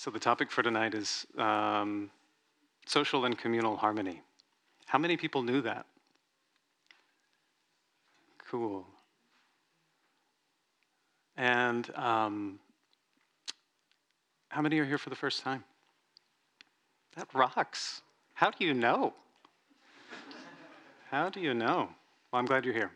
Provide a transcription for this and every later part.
So the topic for tonight is um, social and communal harmony. How many people knew that? Cool. And um, how many are here for the first time? That rocks. How do you know? How do you know? Well, I'm glad you're here.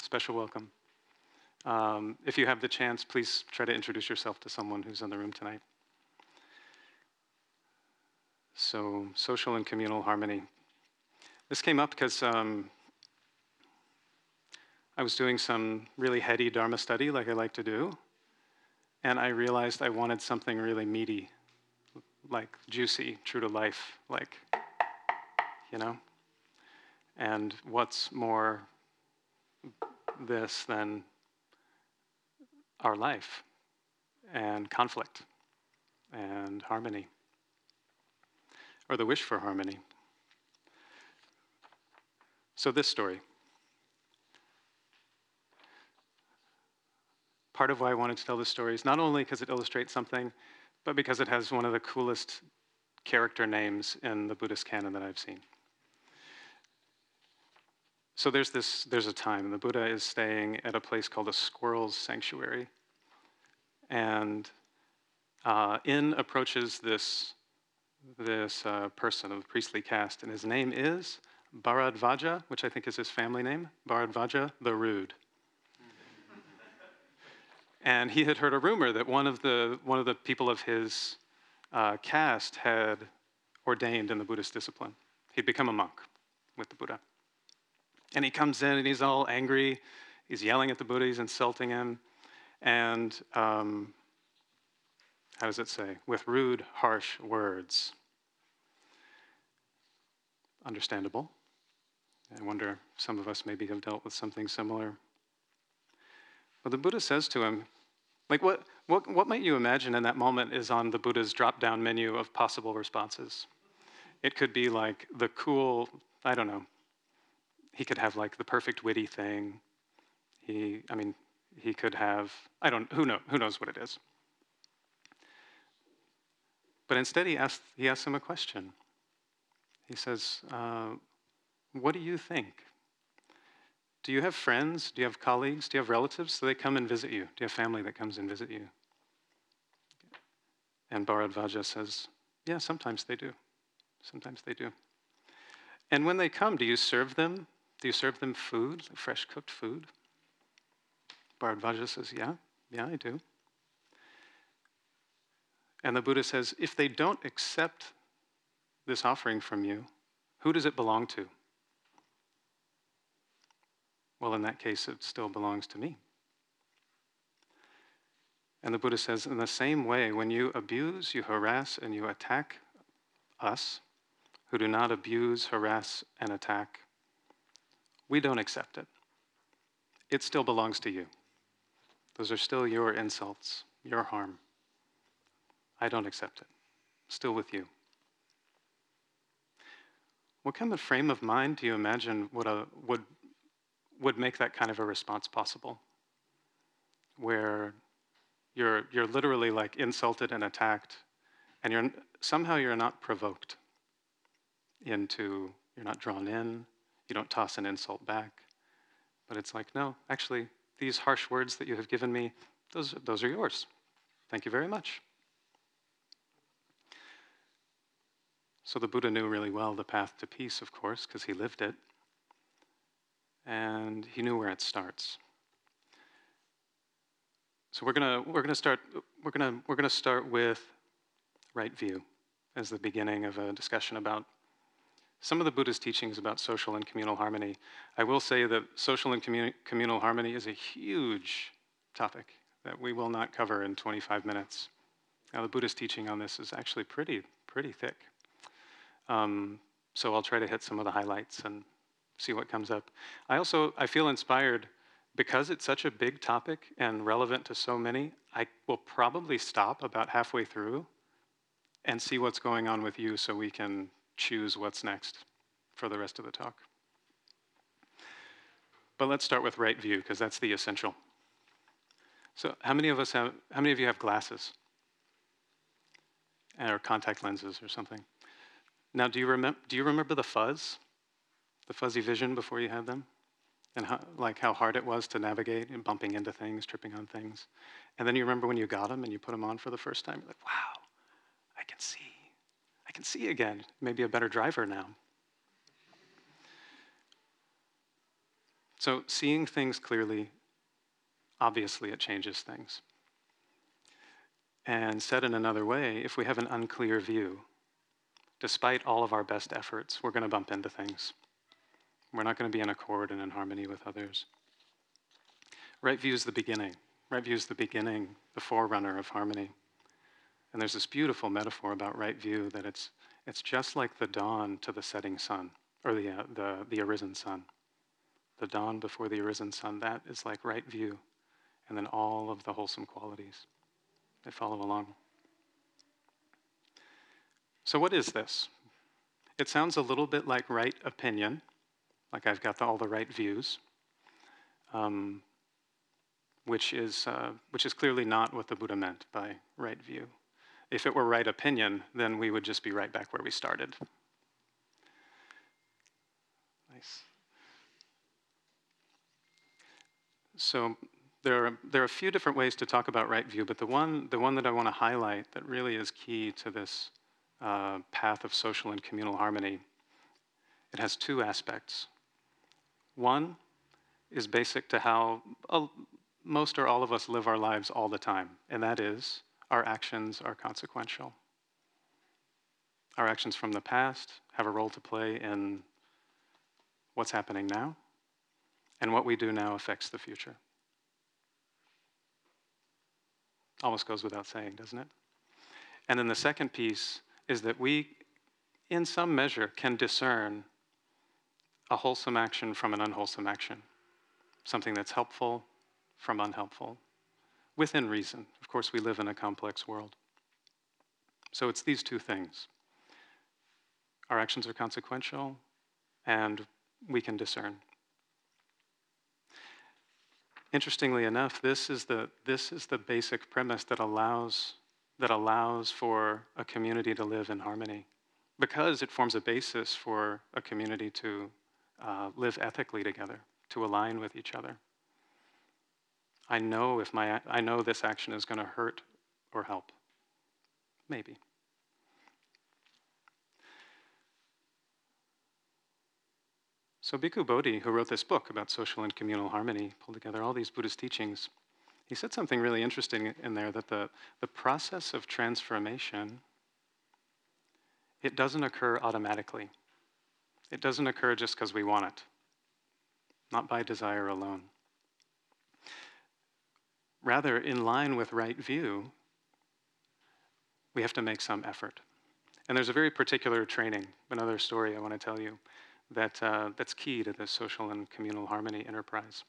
Special welcome. Um, if you have the chance, please try to introduce yourself to someone who's in the room tonight. So, social and communal harmony. This came up because um, I was doing some really heady Dharma study, like I like to do, and I realized I wanted something really meaty, like juicy, true to life, like, you know? And what's more this than our life and conflict and harmony, or the wish for harmony. So, this story. Part of why I wanted to tell this story is not only because it illustrates something, but because it has one of the coolest character names in the Buddhist canon that I've seen. So there's this, there's a time, the Buddha is staying at a place called a squirrel's sanctuary. And uh, in approaches this, this uh, person of the priestly caste, and his name is Bharadvaja, which I think is his family name, Bharadvaja the Rude. and he had heard a rumor that one of the, one of the people of his uh, caste had ordained in the Buddhist discipline. He'd become a monk with the Buddha. And he comes in and he's all angry. He's yelling at the Buddha, he's insulting him. And um, how does it say? With rude, harsh words. Understandable. I wonder, some of us maybe have dealt with something similar. But the Buddha says to him, like, what, what, what might you imagine in that moment is on the Buddha's drop down menu of possible responses? It could be like the cool, I don't know, he could have like the perfect witty thing. He, I mean, he could have, I don't, who, know, who knows what it is. But instead, he asks, he asks him a question. He says, uh, What do you think? Do you have friends? Do you have colleagues? Do you have relatives? So they come and visit you? Do you have family that comes and visit you? And Bharadvaja says, Yeah, sometimes they do. Sometimes they do. And when they come, do you serve them do you serve them food, fresh cooked food? Bharadvaja says, Yeah, yeah, I do. And the Buddha says, If they don't accept this offering from you, who does it belong to? Well, in that case, it still belongs to me. And the Buddha says, in the same way, when you abuse, you harass, and you attack us, who do not abuse, harass, and attack, we don't accept it. It still belongs to you. Those are still your insults, your harm. I don't accept it. Still with you. What kind of frame of mind do you imagine would, a, would, would make that kind of a response possible? Where you're, you're literally like insulted and attacked, and you're, somehow you're not provoked into, you're not drawn in, you don't toss an insult back. But it's like, no, actually, these harsh words that you have given me, those, those are yours. Thank you very much. So the Buddha knew really well the path to peace, of course, because he lived it. And he knew where it starts. So we're gonna we're gonna start we're gonna we're gonna start with right view as the beginning of a discussion about some of the Buddhist teachings about social and communal harmony. I will say that social and commun- communal harmony is a huge topic that we will not cover in 25 minutes. Now, the Buddhist teaching on this is actually pretty, pretty thick. Um, so I'll try to hit some of the highlights and see what comes up. I also I feel inspired because it's such a big topic and relevant to so many. I will probably stop about halfway through and see what's going on with you so we can choose what's next for the rest of the talk. But let's start with right view, because that's the essential. So how many of us have, how many of you have glasses? or contact lenses or something. Now, do you, remember, do you remember the fuzz? The fuzzy vision before you had them? And how, like how hard it was to navigate and bumping into things, tripping on things. And then you remember when you got them and you put them on for the first time, you're like, wow, I can see. I can see again. Maybe a better driver now. So, seeing things clearly, obviously, it changes things. And said in another way, if we have an unclear view, despite all of our best efforts, we're going to bump into things. We're not going to be in accord and in harmony with others. Right view is the beginning. Right view is the beginning, the forerunner of harmony. And there's this beautiful metaphor about right view that it's, it's just like the dawn to the setting sun, or the, uh, the, the arisen sun. The dawn before the arisen sun, that is like right view. And then all of the wholesome qualities, they follow along. So, what is this? It sounds a little bit like right opinion, like I've got the, all the right views, um, which, is, uh, which is clearly not what the Buddha meant by right view. If it were right opinion, then we would just be right back where we started. Nice. So there are, there are a few different ways to talk about right view, but the one, the one that I want to highlight that really is key to this uh, path of social and communal harmony. It has two aspects. One is basic to how uh, most or all of us live our lives all the time, and that is our actions are consequential. Our actions from the past have a role to play in what's happening now, and what we do now affects the future. Almost goes without saying, doesn't it? And then the second piece is that we, in some measure, can discern a wholesome action from an unwholesome action, something that's helpful from unhelpful, within reason. Of course, we live in a complex world. So it's these two things our actions are consequential, and we can discern. Interestingly enough, this is the, this is the basic premise that allows that allows for a community to live in harmony because it forms a basis for a community to uh, live ethically together, to align with each other. I know if my I know this action is going to hurt or help. Maybe. So Bhikkhu Bodhi, who wrote this book about social and communal harmony, pulled together all these Buddhist teachings he said something really interesting in there that the, the process of transformation it doesn't occur automatically. It doesn't occur just because we want it, not by desire alone. Rather, in line with right view, we have to make some effort. And there's a very particular training, another story I want to tell you, that, uh, that's key to this social and communal harmony enterprise.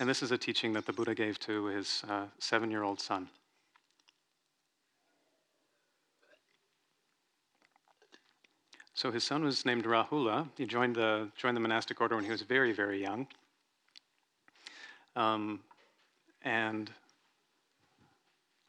And this is a teaching that the Buddha gave to his uh, seven year old son. So his son was named Rahula. He joined the, joined the monastic order when he was very, very young. Um, and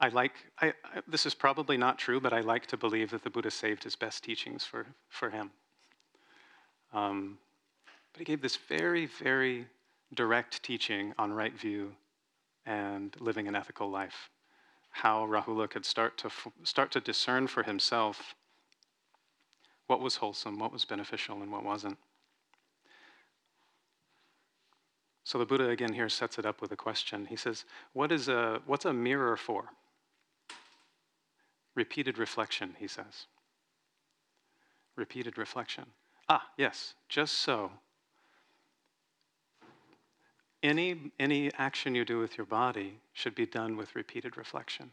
I like, I, I, this is probably not true, but I like to believe that the Buddha saved his best teachings for, for him. Um, but he gave this very, very direct teaching on right view and living an ethical life. How Rahula could start to, start to discern for himself what was wholesome, what was beneficial, and what wasn't. So the Buddha again here sets it up with a question. He says, what is a, What's a mirror for? Repeated reflection, he says. Repeated reflection. Ah, yes, just so any, any action you do with your body should be done with repeated reflection.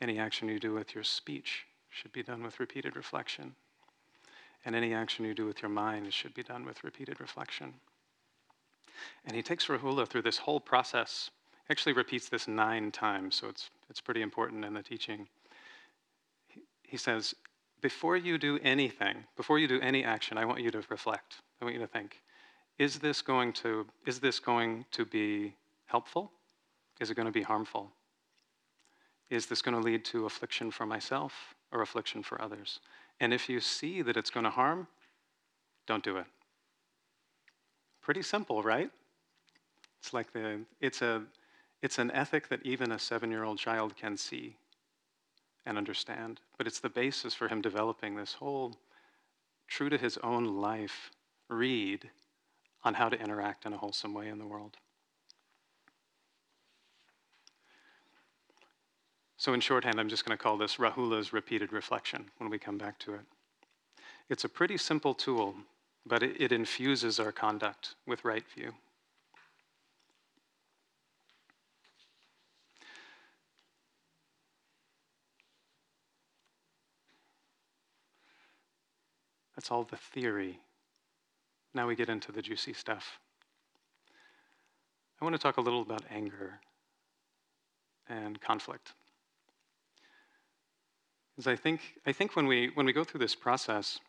Any action you do with your speech should be done with repeated reflection. And any action you do with your mind should be done with repeated reflection. And he takes Rahula through this whole process. He actually repeats this nine times, so it's, it's pretty important in the teaching. He, he says, Before you do anything, before you do any action, I want you to reflect. I want you to think is this going to, is this going to be helpful Is it going to be harmful? Is this going to lead to affliction for myself or affliction for others? And if you see that it's going to harm, don't do it. Pretty simple, right? It's like the it's a it's an ethic that even a seven-year-old child can see and understand. But it's the basis for him developing this whole true to his own life read on how to interact in a wholesome way in the world. So, in shorthand, I'm just going to call this Rahula's repeated reflection when we come back to it. It's a pretty simple tool, but it, it infuses our conduct with right view. That's all the theory. Now we get into the juicy stuff. I want to talk a little about anger and conflict. Because I think, I think when, we, when we go through this process,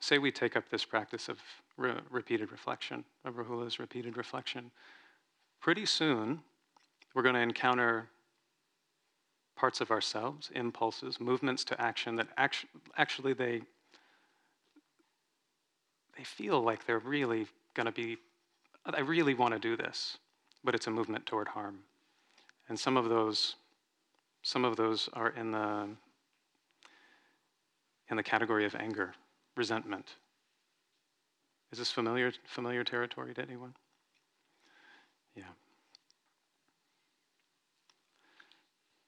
say we take up this practice of re- repeated reflection, of Rahula's repeated reflection, pretty soon we're going to encounter parts of ourselves, impulses, movements to action that actu- actually they, they feel like they're really going to be, I really want to do this, but it's a movement toward harm. And some of those, some of those are in the in the category of anger, resentment. Is this familiar, familiar territory to anyone? Yeah.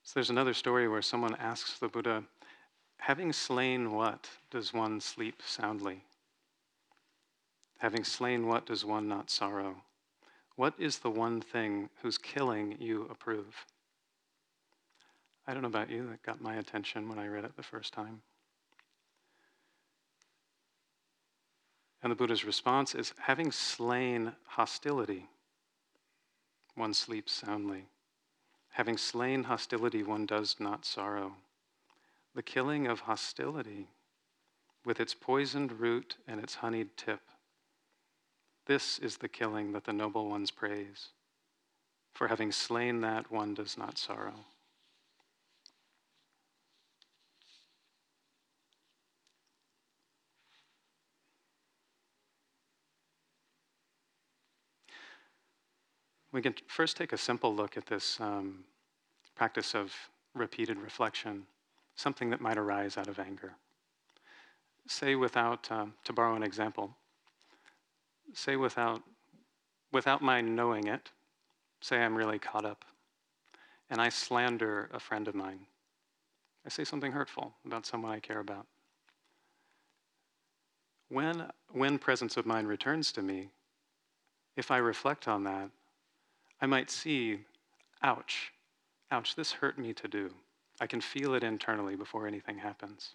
So there's another story where someone asks the Buddha, having slain what does one sleep soundly? Having slain what does one not sorrow? What is the one thing whose killing you approve? I don't know about you, that got my attention when I read it the first time. And the Buddha's response is having slain hostility, one sleeps soundly. Having slain hostility, one does not sorrow. The killing of hostility, with its poisoned root and its honeyed tip, this is the killing that the noble ones praise. For having slain that, one does not sorrow. We can first take a simple look at this um, practice of repeated reflection, something that might arise out of anger. Say without, um, to borrow an example, say without, without my knowing it, say I'm really caught up, and I slander a friend of mine. I say something hurtful about someone I care about. When, when presence of mind returns to me, if I reflect on that, I might see, ouch, ouch, this hurt me to do. I can feel it internally before anything happens.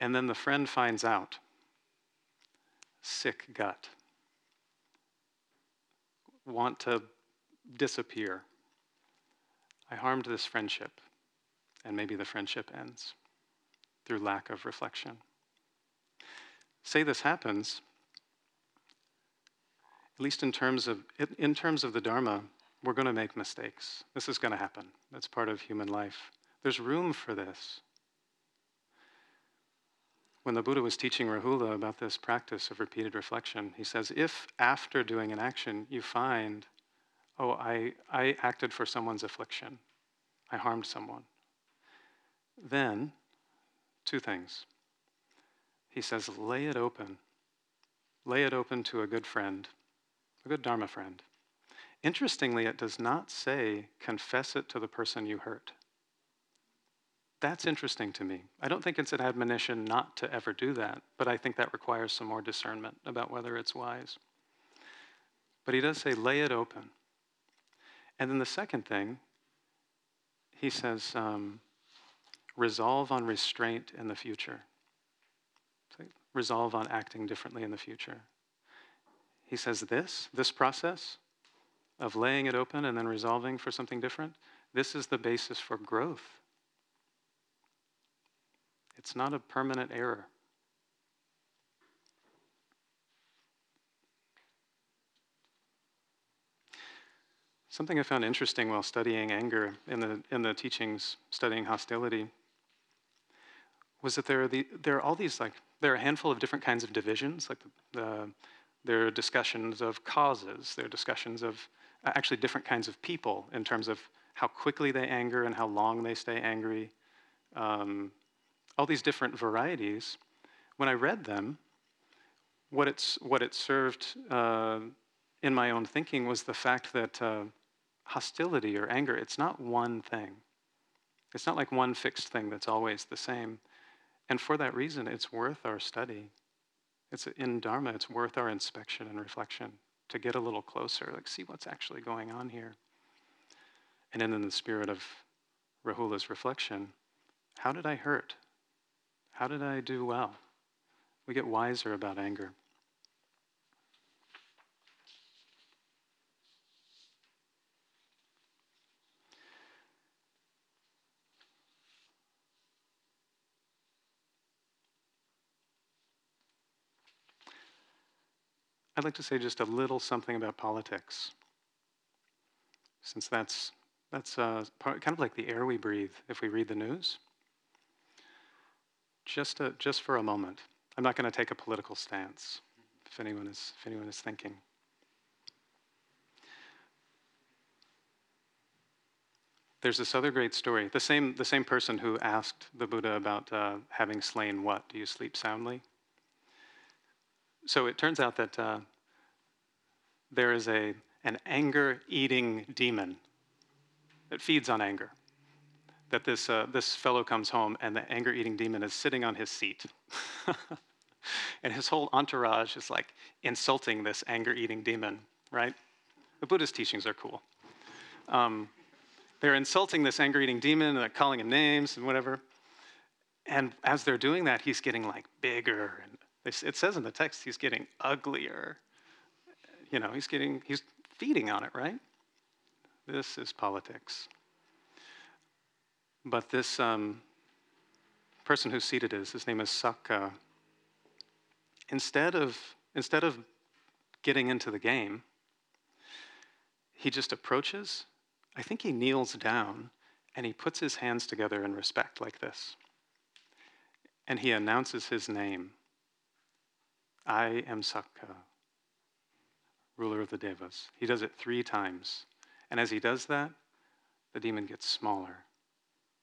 And then the friend finds out. Sick gut. Want to disappear. I harmed this friendship, and maybe the friendship ends through lack of reflection. Say this happens, at least in terms of, in terms of the Dharma, we're going to make mistakes. This is going to happen. That's part of human life. There's room for this. When the Buddha was teaching Rahula about this practice of repeated reflection, he says, if after doing an action you find, oh, I, I acted for someone's affliction, I harmed someone, then two things. He says, lay it open. Lay it open to a good friend a good Dharma friend. Interestingly, it does not say confess it to the person you hurt. That's interesting to me. I don't think it's an admonition not to ever do that, but I think that requires some more discernment about whether it's wise. But he does say, lay it open. And then the second thing, he says, um, resolve on restraint in the future. Resolve on acting differently in the future. He says this, this process of laying it open and then resolving for something different, this is the basis for growth. It's not a permanent error. something I found interesting while studying anger in the, in the teachings, studying hostility, was that there are, the, there are all these, like, there are a handful of different kinds of divisions. Like, the, the there are discussions of causes, there are discussions of uh, actually different kinds of people in terms of how quickly they anger and how long they stay angry. Um, all these different varieties. When I read them, what, it's, what it served uh, in my own thinking was the fact that uh, hostility or anger, it's not one thing. It's not like one fixed thing that's always the same. And for that reason, it's worth our study. It's in Dharma, it's worth our inspection and reflection to get a little closer, like see what's actually going on here. And then in the spirit of Rahula's reflection, how did I hurt? How did I do well? We get wiser about anger. I'd like to say just a little something about politics, since that's, that's uh, part, kind of like the air we breathe if we read the news. Just, a, just for a moment, I'm not going to take a political stance, if anyone is, if anyone is thinking. There's this other great story. The same, the same person who asked the Buddha about uh, having slain what? Do you sleep soundly? so it turns out that uh, there is a, an anger eating demon that feeds on anger. That this, uh, this fellow comes home and the anger eating demon is sitting on his seat. and his whole entourage is like insulting this anger eating demon, right? The Buddhist teachings are cool. Um, they're insulting this anger eating demon and they're calling him names and whatever. And as they're doing that, he's getting like bigger and it says in the text he's getting uglier. You know, he's getting, he's feeding on it, right? This is politics. But this um, person whose seated is, his name is Sakka. Instead of, instead of getting into the game, he just approaches. I think he kneels down and he puts his hands together in respect like this. And he announces his name I am Sakka, ruler of the Devas. He does it three times. And as he does that, the demon gets smaller,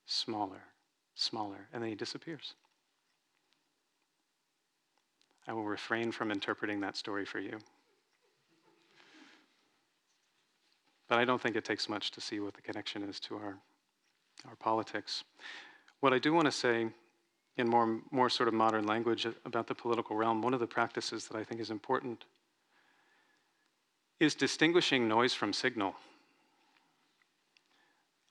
smaller, smaller, and then he disappears. I will refrain from interpreting that story for you. But I don't think it takes much to see what the connection is to our, our politics. What I do want to say in more, more sort of modern language about the political realm, one of the practices that I think is important is distinguishing noise from signal.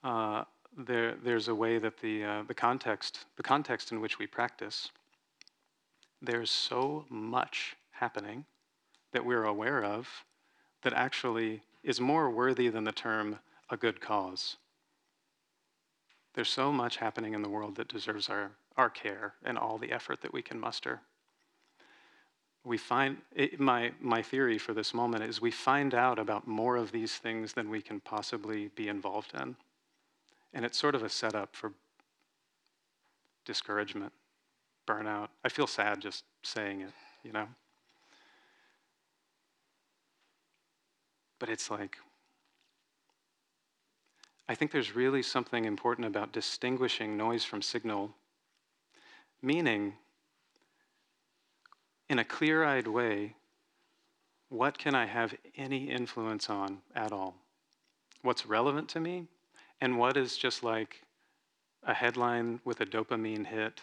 Uh, there, there's a way that the, uh, the context, the context in which we practice, there's so much happening that we're aware of that actually is more worthy than the term a good cause. There's so much happening in the world that deserves our, our care and all the effort that we can muster. We find, it, my, my theory for this moment is we find out about more of these things than we can possibly be involved in. And it's sort of a setup for discouragement, burnout. I feel sad just saying it, you know? But it's like, I think there's really something important about distinguishing noise from signal Meaning, in a clear eyed way, what can I have any influence on at all? What's relevant to me? And what is just like a headline with a dopamine hit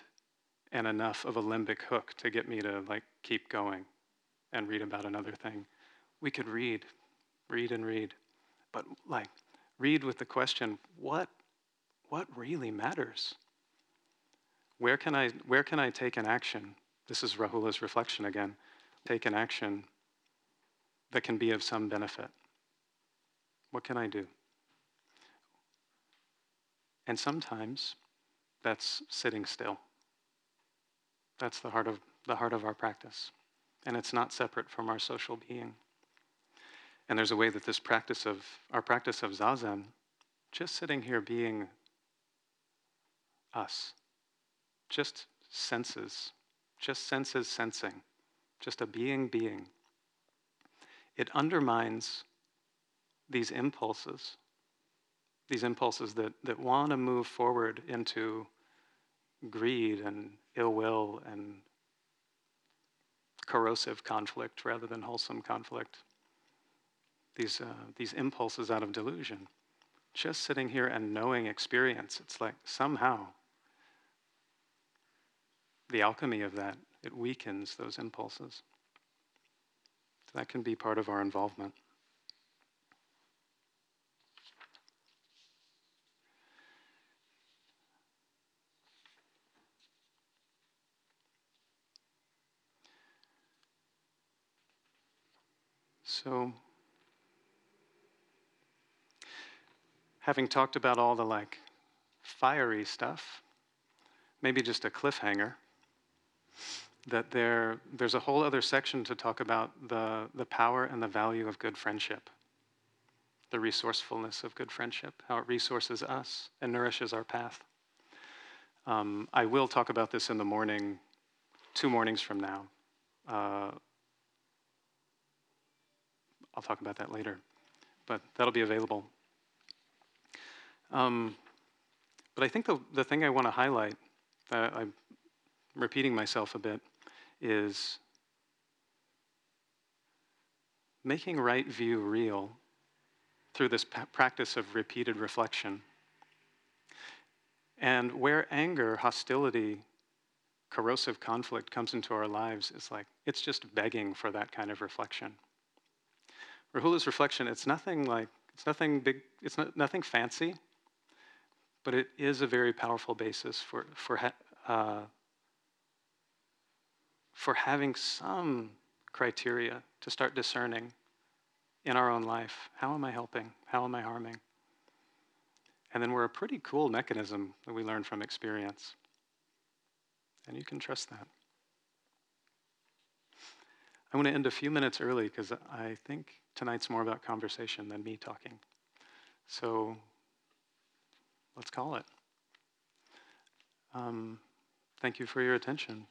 and enough of a limbic hook to get me to like keep going and read about another thing? We could read, read and read, but like read with the question, what, what really matters? Where can I, where can I take an action? This is Rahula's reflection again. Take an action that can be of some benefit. What can I do? And sometimes that's sitting still. That's the heart of, the heart of our practice. And it's not separate from our social being. And there's a way that this practice of, our practice of zazen, just sitting here being us, just senses, just senses sensing, just a being being, it undermines these impulses, these impulses that, that want to move forward into greed and ill will and corrosive conflict rather than wholesome conflict. These, uh, these impulses out of delusion. Just sitting here and knowing experience, it's like somehow the alchemy of that, it weakens those impulses. So that can be part of our involvement. So, having talked about all the like fiery stuff, maybe just a cliffhanger, that there, there's a whole other section to talk about the, the power and the value of good friendship, the resourcefulness of good friendship, how it resources us and nourishes our path. Um, I will talk about this in the morning, two mornings from now. Uh, I'll talk about that later, but that'll be available. Um, but I think the, the thing I want to highlight, uh, I'm repeating myself a bit, is making right view real through this practice of repeated reflection. And where anger, hostility, corrosive conflict comes into our lives, is like it's just begging for that kind of reflection. Rahula's reflection, it's nothing like, it's nothing big, it's not, nothing fancy, but it is a very powerful basis for, for, uh, for having some criteria to start discerning in our own life. How am I helping? How am I harming? And then we're a pretty cool mechanism that we learn from experience. And you can trust that. I want to end a few minutes early because I think tonight's more about conversation than me talking. So let's call it. Um, thank you for your attention.